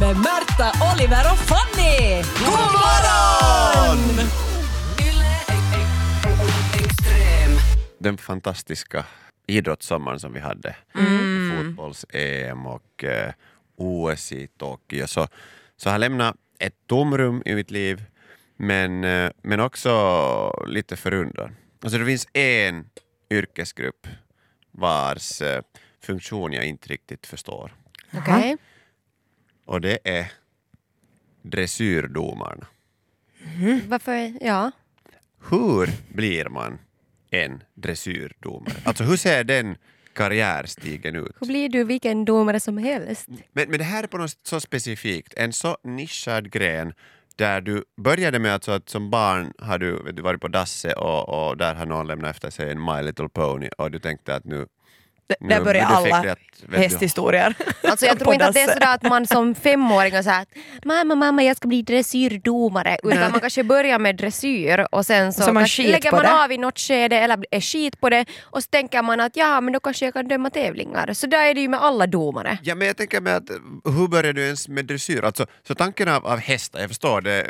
med Märta, Oliver och Fanny! God morgon! Den fantastiska idrottssommaren som vi hade, fotbolls-EM och eh, OS i Tokyo, så, så har lämnat ett tomrum i mitt liv, men, eh, men också lite förundran. Alltså det finns en yrkesgrupp vars eh, funktion jag inte riktigt förstår. Okej. Och det är dressyrdomarna. Varför? Ja. Hur blir man en dressyrdomare? Alltså hur ser den karriärstigen ut? Hur blir du vilken domare som helst? Men, men det här är på något sätt så specifikt, en så nischad gren där du började med alltså att som barn har du, du varit på Dasse och, och där har någon lämnat efter sig en My Little Pony och du tänkte att nu D- Nu Där börjar alla du- hästhistorier. Alltså jag tror inte att det är sådär att man som femåring och såhär att mamma, mamma jag ska bli dressyrdomare. Utan man kanske börjar med dressyr och sen så, Så man lägger man det. av i något skede eller är skit på det och så tänker man att ja men då kanske jag kan döma tävlingar. Så där är det ju med alla domare. Ja, men jag tänker mig att hur började du ens med dressyr? Alltså, så tanken av, av hästar, jag förstår det,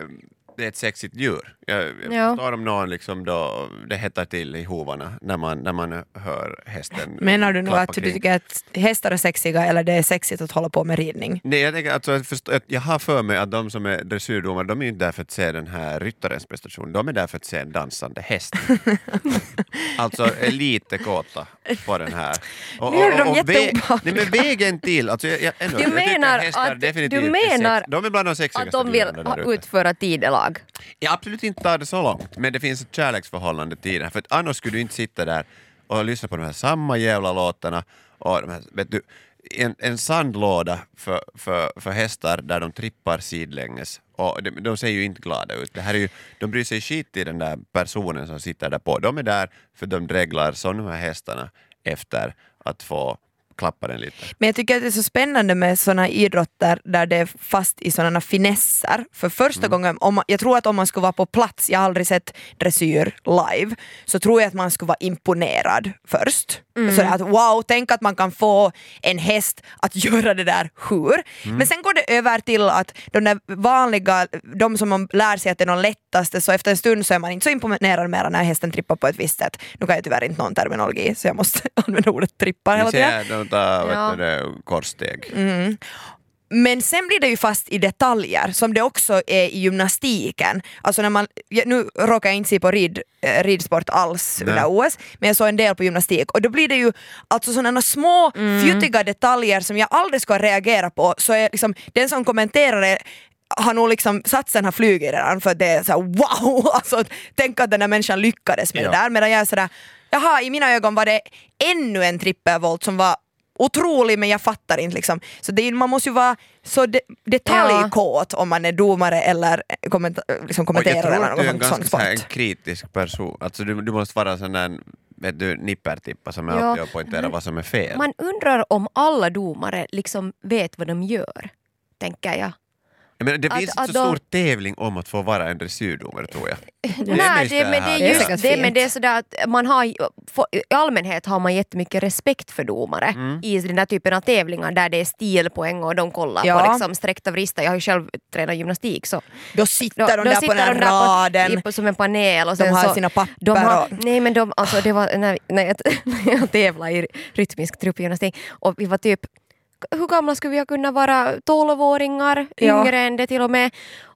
det är ett sexigt djur. Jag, jag Ja. förstår om någon liksom då, det hettar till i hovarna när man, när man hör hästen Menar du nu att du kring. tycker att hästar är sexiga eller det är sexigt att hålla på med ridning? Nej, jag, tänker, alltså, jag, förstår, jag har för mig att de som är dressyrdomare, de är inte där för att se den här ryttarens prestation, de är där för att se en dansande häst. alltså är lite kåta på den här. Och, Nu gör de jätteobehagliga. Nej men vägen till, alltså jag, jag, ändå, Du jag menar hästar att- definitivt du är menar sex, de är bland de sexigaste Att de vill utföra tidelag. Jag absolut inte tar det så långt, men det finns ett kärleksförhållande till det här. För att annars skulle du inte sitta där och lyssna på de här samma jävla låtarna. Och de här, vet du, en, en sandlåda för, för, för hästar där de trippar sidlänges. Och de, de ser ju inte glada ut. Det här är ju, de bryr sig skit i den där personen som sitter där på. De är där för de dreglar som de här hästarna efter att få klappa den lite. Men jag tycker att det är så spännande med sådana idrotter där det är fast i sådana finesser. För första gången, om jag tror att om man skulle vara på plats, jag har aldrig sett dressyr live, så tror jag att man skulle vara imponerad först. Sådär att wow, tänk att man kan få en häst att göra det där hur. Men sen går det över till att de där vanliga, de som man lär sig att det är de lättaste, så efter en stund så är man inte så imponerad mer när hästen trippar på ett visst sätt. Nu kan jag tyvärr inte någon terminologi så jag måste använda ordet trippar hela tiden. De tar Ja. det, korssteg. Men sen blir det ju fast i detaljer som det också är i gymnastiken. Alltså när man, nu råkar jag inte se på rid, eh, ridsport alls Nej. under OS, men jag såg en del på gymnastik och då blir det ju alltså sådana små fjuttiga detaljer som jag aldrig ska reagera på. Så är liksom, den som kommenterar det har nog liksom satsen har flugit redan för att det är så här, wow, alltså tänk att den här människan lyckades med Ja. det där medan jag är sådär, jaha i mina ögon var det ännu en trippelvolt som var otrolig men jag fattar inte liksom. Så det är, man måste ju vara så de, detaljkåt om man är domare eller kommenta, liksom Och kommenterar jag tror du är en ganska så här, en kritisk person. Alltså du, du måste vara sån där vet du, nippertippa som är Ja. alltid och poängterar vad som är fel. Man undrar om alla domare liksom vet vad de gör. Tänker jag. Jag menar, det att- finns inte så de- stor tävling om att få vara en dressyrdomare tror jag. är Nej, det, det men det är Det är just säkert det, men det är sådär att man har, i allmänhet har man jättemycket respekt för domare Mm. i den där typen av tävlingar där det är stilpoäng och de kollar Ja. på liksom sträckta vrister. Jag har ju själv tränat gymnastik så Då sitter de då där på sitter den de raden. på, på, som en panel och De har så, sina papper de har, och- Nej men de, alltså det var när, när, jag, när jag tävlade i rytmisk truppgymnastik och vi var typ hur gamla skulle vi ha kunnat vara? 12-åringar, Ja. yngre än det till och med.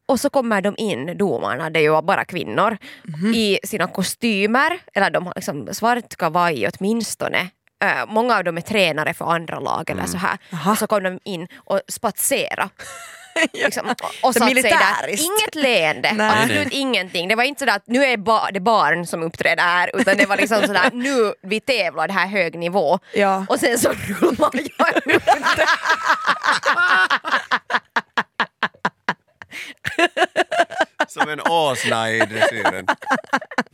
Och så kommer de in, domarna, det är ju bara kvinnor, Mhm. i sina kostymer, eller de har liksom svart kavaj åtminstone. Uh, många av dem är tränare för andra lag eller så här. Mm. Aha. Och så kom de in och spatsera. liksom, och- satt sig där. militäriskt. Inget leende, Nej. absolut ingenting. Det var inte sådär att nu är ba- det barn som uppträder här utan det var liksom sådär nu vi tävlar det här hög nivå. Ja. Och sen så rullar jag ut. Som en åsna i dressyren.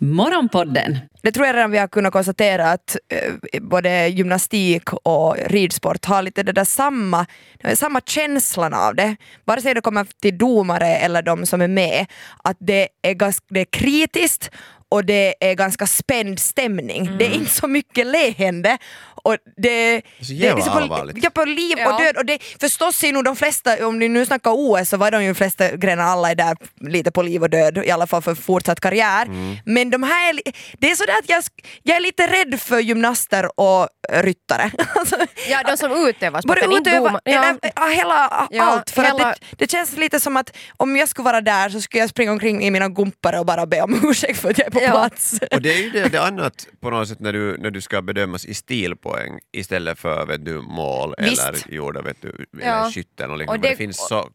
Morgonpodden Det tror jag redan vi har kunnat konstatera att eh, både gymnastik och ridsport har lite det där samma, samma känslan av det. Vare sig det kommer till domare eller de som är med, att det är, ganska, det är kritiskt och det är ganska spänd stämning. Det är inte så mycket leende och det, så det är så allvarligt. på, ja, på liv Ja. och död. Och det, förstås är nog de flesta, om ni nu snackar OS så var de ju flesta grenar, alla är där lite på liv och död, i alla fall för fortsatt karriär. Mm. Men de här, det är sådär att jag, jag är lite rädd för gymnaster och ryttare. Alltså, Ja, de som utövar Både sporten, inte utöva, ja. hela Ja, allt. För hela- Att det, det känns lite som att om jag skulle vara där så skulle jag springa omkring i mina gumpare och bara be om ursäkt för att jag är på Ja. plats. Och det är ju det, det annat på något sätt när du, när du ska bedömas i stilpoäng istället för vet du, mål Visst. eller gjorda vet du, eller Ja. skytten och Och liknande. Det, det- finns så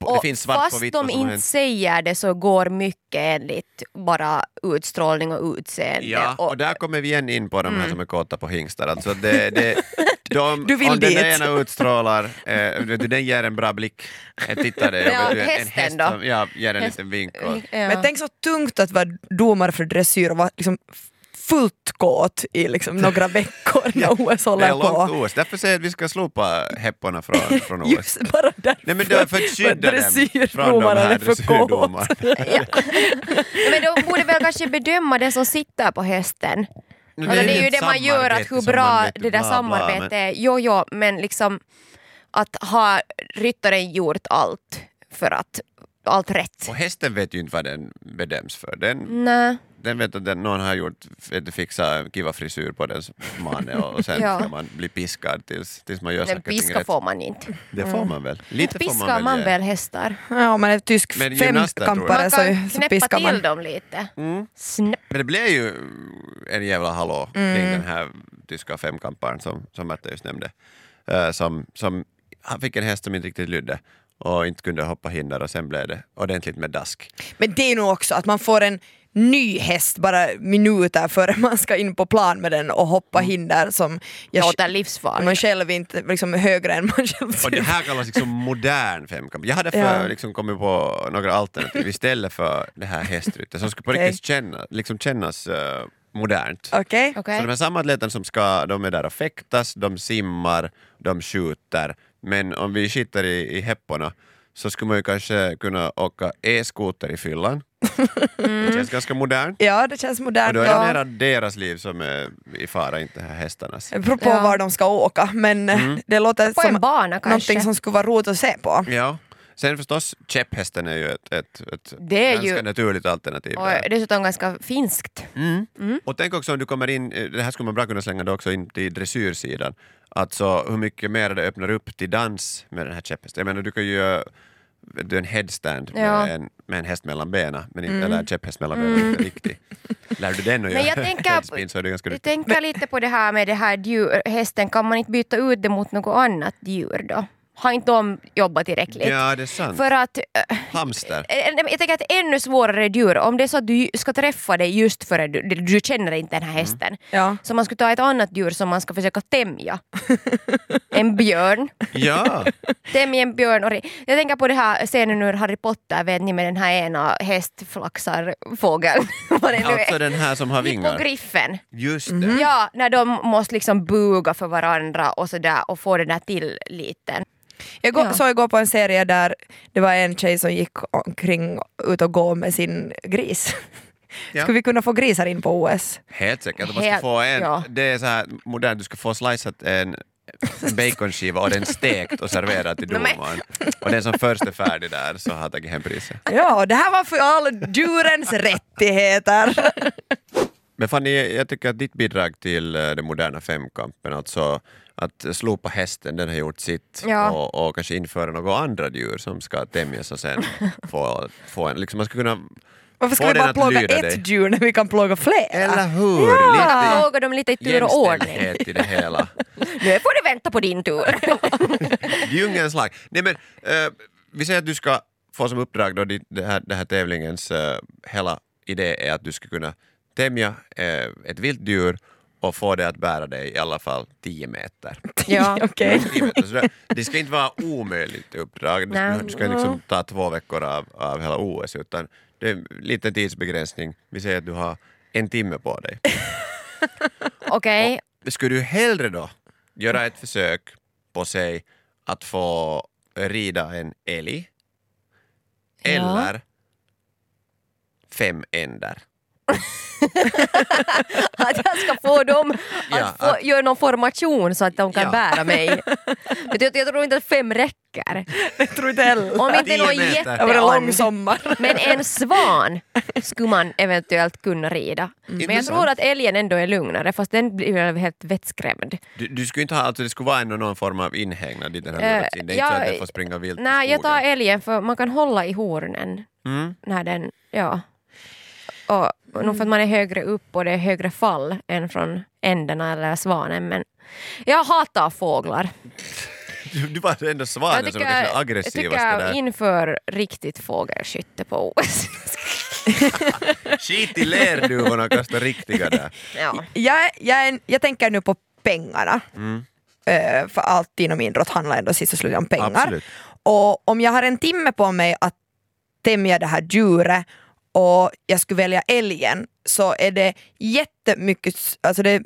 det Och finns svart fast på vitt de inte hänt. säger det så går mycket enligt bara utstrålning och utseende. Ja, och, och där kommer vi igen in på de här som är kåta på hingstar. Alltså det, det, de, Du vill om den dit. ena utstrålar, eh, den ger en bra blick. Jag tittade, Ja, en, en hästen häst då? som ja, ger en Häst- liten vink. Och, ja. Men tänk så tungt att vara domare för dressyr och vara liksom fullt kåt i liksom några veckor när OS det håller är långt på. OS, därför säger jag att vi ska slopa hepporna från, från OS. Just bara därför. Nej men det är för att skydda dem från de här är dressyrdomarna. Men de borde väl kanske bedöma den som sitter på hästen. Alltså, det är ju ett det man gör, att hur som bra vet, det där bla, samarbetet men- är. Jo, jo, men liksom att ha ryttaren gjort allt för att allt rätt. Och hästen vet ju inte vad den bedöms för. Den, Nej. Den vet att den, någon har gjort, vet du, fixa en kiva frisyr på dens mane och, och sen Ja. ska man bli piskad tills, tills man gör Men saker piska får man inte. Det får man väl? Lite får Piskar man man väl, väl, ge. hästar? Ja, om man är tysk femkampare Man så, kan så piskar till man. dem lite. Mm. Men det blev ju en jävla hallå kring Mm. den här tyska femkamparen som, som Märta just nämnde. Eh, som, som, han fick en häst som inte riktigt lydde och inte kunde hoppa hinder och sen blev det ordentligt med dask. Men det är nog också att man får en ny häst bara minuter före man ska in på plan med den och hoppa Mm. hinder som jag, Låter livsfarligt. man själv inte liksom högre än man själv Och det här kallas liksom modern femkamp. Jag hade för, Ja. liksom kommit på några alternativ istället för det här hästryttet som skulle på riktigt känna, liksom kännas eh, modernt. Okej? Okej. Så de här samma atleterna som ska, de är där och fäktas, de simmar, de skjuter. Men om vi skiter i, i hepporna så skulle man ju kanske kunna åka e-skoter i fyllan. Det känns ganska modernt. Ja, det känns Och modernt. då är det mera deras liv som är i fara, inte här hästarnas. Det beror på Ja. var de ska åka men eh, Mm. det låter På som bana kanske. någonting som skulle vara roligt att se på. Ja. Sen förstås, käpphästen är ju ett, ett, ett Det är ganska ju- naturligt alternativ. Och där. dessutom ganska finskt. Mm. Och tänk också om du kommer in, eh, det här skulle man bra kunna slänga det också in till dressyrsidan, alltså hur mycket mer det öppnar upp till dans med den här käpphästen. Jag menar du kan ju du, en headstand Ja. med, en, med en häst mellan benen, men inte, eller en käpphäst mellan benen, inte riktigt. Lär du den att Men göra jag tänker- headspin så är det ganska Jag tänker lite på det här med det här djur, hästen, kan man inte byta ut det mot något annat djur då? Har inte de jobbat tillräckligt? Ja, det är sant. För att äh, Hamster. Eh, Jag tänker att ännu svårare djur, om det är så att du ska träffa dig just före du, du känner inte den här hästen. Ja. Så man skulle ta ett annat djur som man ska försöka tämja. en björn. Ja, Tämja en björn. Och jag tänker på det här scenen ur Harry Potter, vet ni med den här ena hästflaxarfågeln. Alltså den här som har vingar. Hippogriffen. Just det. Mm. Ja, när de måste liksom buga för varandra och sådär och få den där tilliten. Jag går, Ja. såg igår på en serie där det var en tjej som gick omkring ut och gå med sin gris. Ja. Skulle vi kunna få grisar in på OS? Helt säkert. Man ska Helt- få en, ja. Det är så här modernt, du ska få slicat en baconskiva och den stekt och serverad till domaren. Och den som först är färdig där så har tagit hem priset. Ja, det här var för alla djurens rättigheter. Men Fanny, jag tycker att ditt bidrag till eh, den moderna femkampen, alltså att slopa hästen, den har gjort sitt Ja. och, och kanske införa några andra djur som ska tämjas och sen få, få en, liksom man ska kunna Varför ska få vi den bara att plåga ett dig. djur när vi kan plåga flera? Eller hur? Ja. Lite Fråga dem lite i tur och ordning. i det hela. Nu får du vänta på din tur. Djungelns lag. Nej men, eh, vi säger att du ska få som uppdrag då det, här, det här tävlingens eh, hela idé är att du ska kunna tämja eh, ett vilt djur och få det att bära dig i alla fall 10 meter. ja. 10 meter. Så det, det ska inte vara omöjligt uppdrag. Nej. Du, ska liksom ta två veckor av, av hela OS utan det är en liten tidsbegränsning. Vi säger att du har en timme på dig. Okej, Skulle du hellre då göra ett försök på sig att få rida en älg Ja. eller fem änder att jag ska få dem att Ja, få, att- göra någon formation så att de kan Ja. bära mig. Men jag, jag tror inte att fem räcker. Jag tror inte heller. Om inte någon jätteand. sommar. Men en svan skulle man eventuellt kunna rida. Men jag tror att älgen ändå är lugnare fast den blir väl helt vettskrämd. Du, du skulle inte ha, alltså det skulle vara ändå någon form av inhägnad dit den lurats in. Det är inte ja, så att den får springa vilt i Nej, jag tar älgen för man kan hålla i hornen Mm. när den, ja. Och, och nog för att man är högre upp och det är högre fall än från ändarna eller svanen men jag hatar fåglar. Du, du var ändå svanen som är kanske jag aggressivaste tycker inför riktigt fågelskytte på OS. Skit i lerduvorna och kasta riktiga där. ja. Jag, jag, jag tänker nu på pengarna. Mm. Eh, för allt inom idrott handlar ändå sist och slutligen om pengar. Absolut. Och om jag har en timme på mig att tämja det här djuret och jag skulle välja älgen så är det jättemycket, alltså det eh,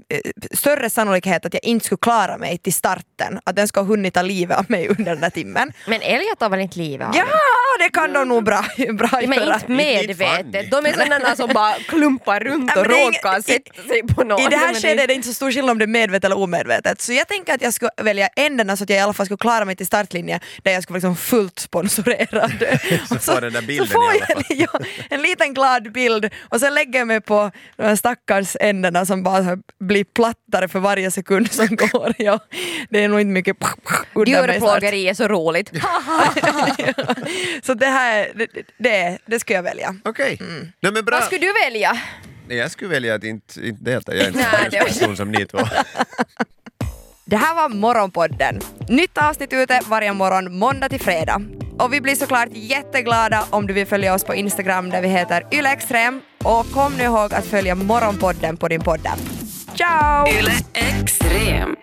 större sannolikhet att jag inte skulle klara mig till starten. Att den ska ha hunnit ta livet av mig under den där timmen. Men älgar tar väl inte livet av Ja? Det kan de nog bra, bra Men göra. inte medvetet. De är sådana som bara klumpar runt och men råkar sätta sig på någon. I det här Men skedet är det inte så stor skillnad om det är medvetet eller omedvetet. Så jag tänker att jag skulle välja ändarna så att jag i alla fall skulle klara mig till startlinjen där jag skulle vara liksom fullt sponsorerad. Så får den där bilden så får i alla jag en, ja, en liten glad bild och sen lägger jag mig på de här stackars ändarna som bara blir plattare för varje sekund som går. Ja, det är nog inte mycket. Djurplågeri är så roligt. Så det här, det, det, det ska jag välja. Okej. Mm. Nej, men bra. Vad skulle du välja? Nej, jag skulle välja att inte, inte delta. Jag är inte Nej, samma person som ni två. Det här var Morgonpodden. Nytt avsnitt ute varje morgon måndag till fredag. Och vi blir såklart jätteglada om du vill följa oss på Instagram där vi heter ylextrem. Och kom nu ihåg att följa Morgonpodden på din podd. Ciao! Yle Extrem.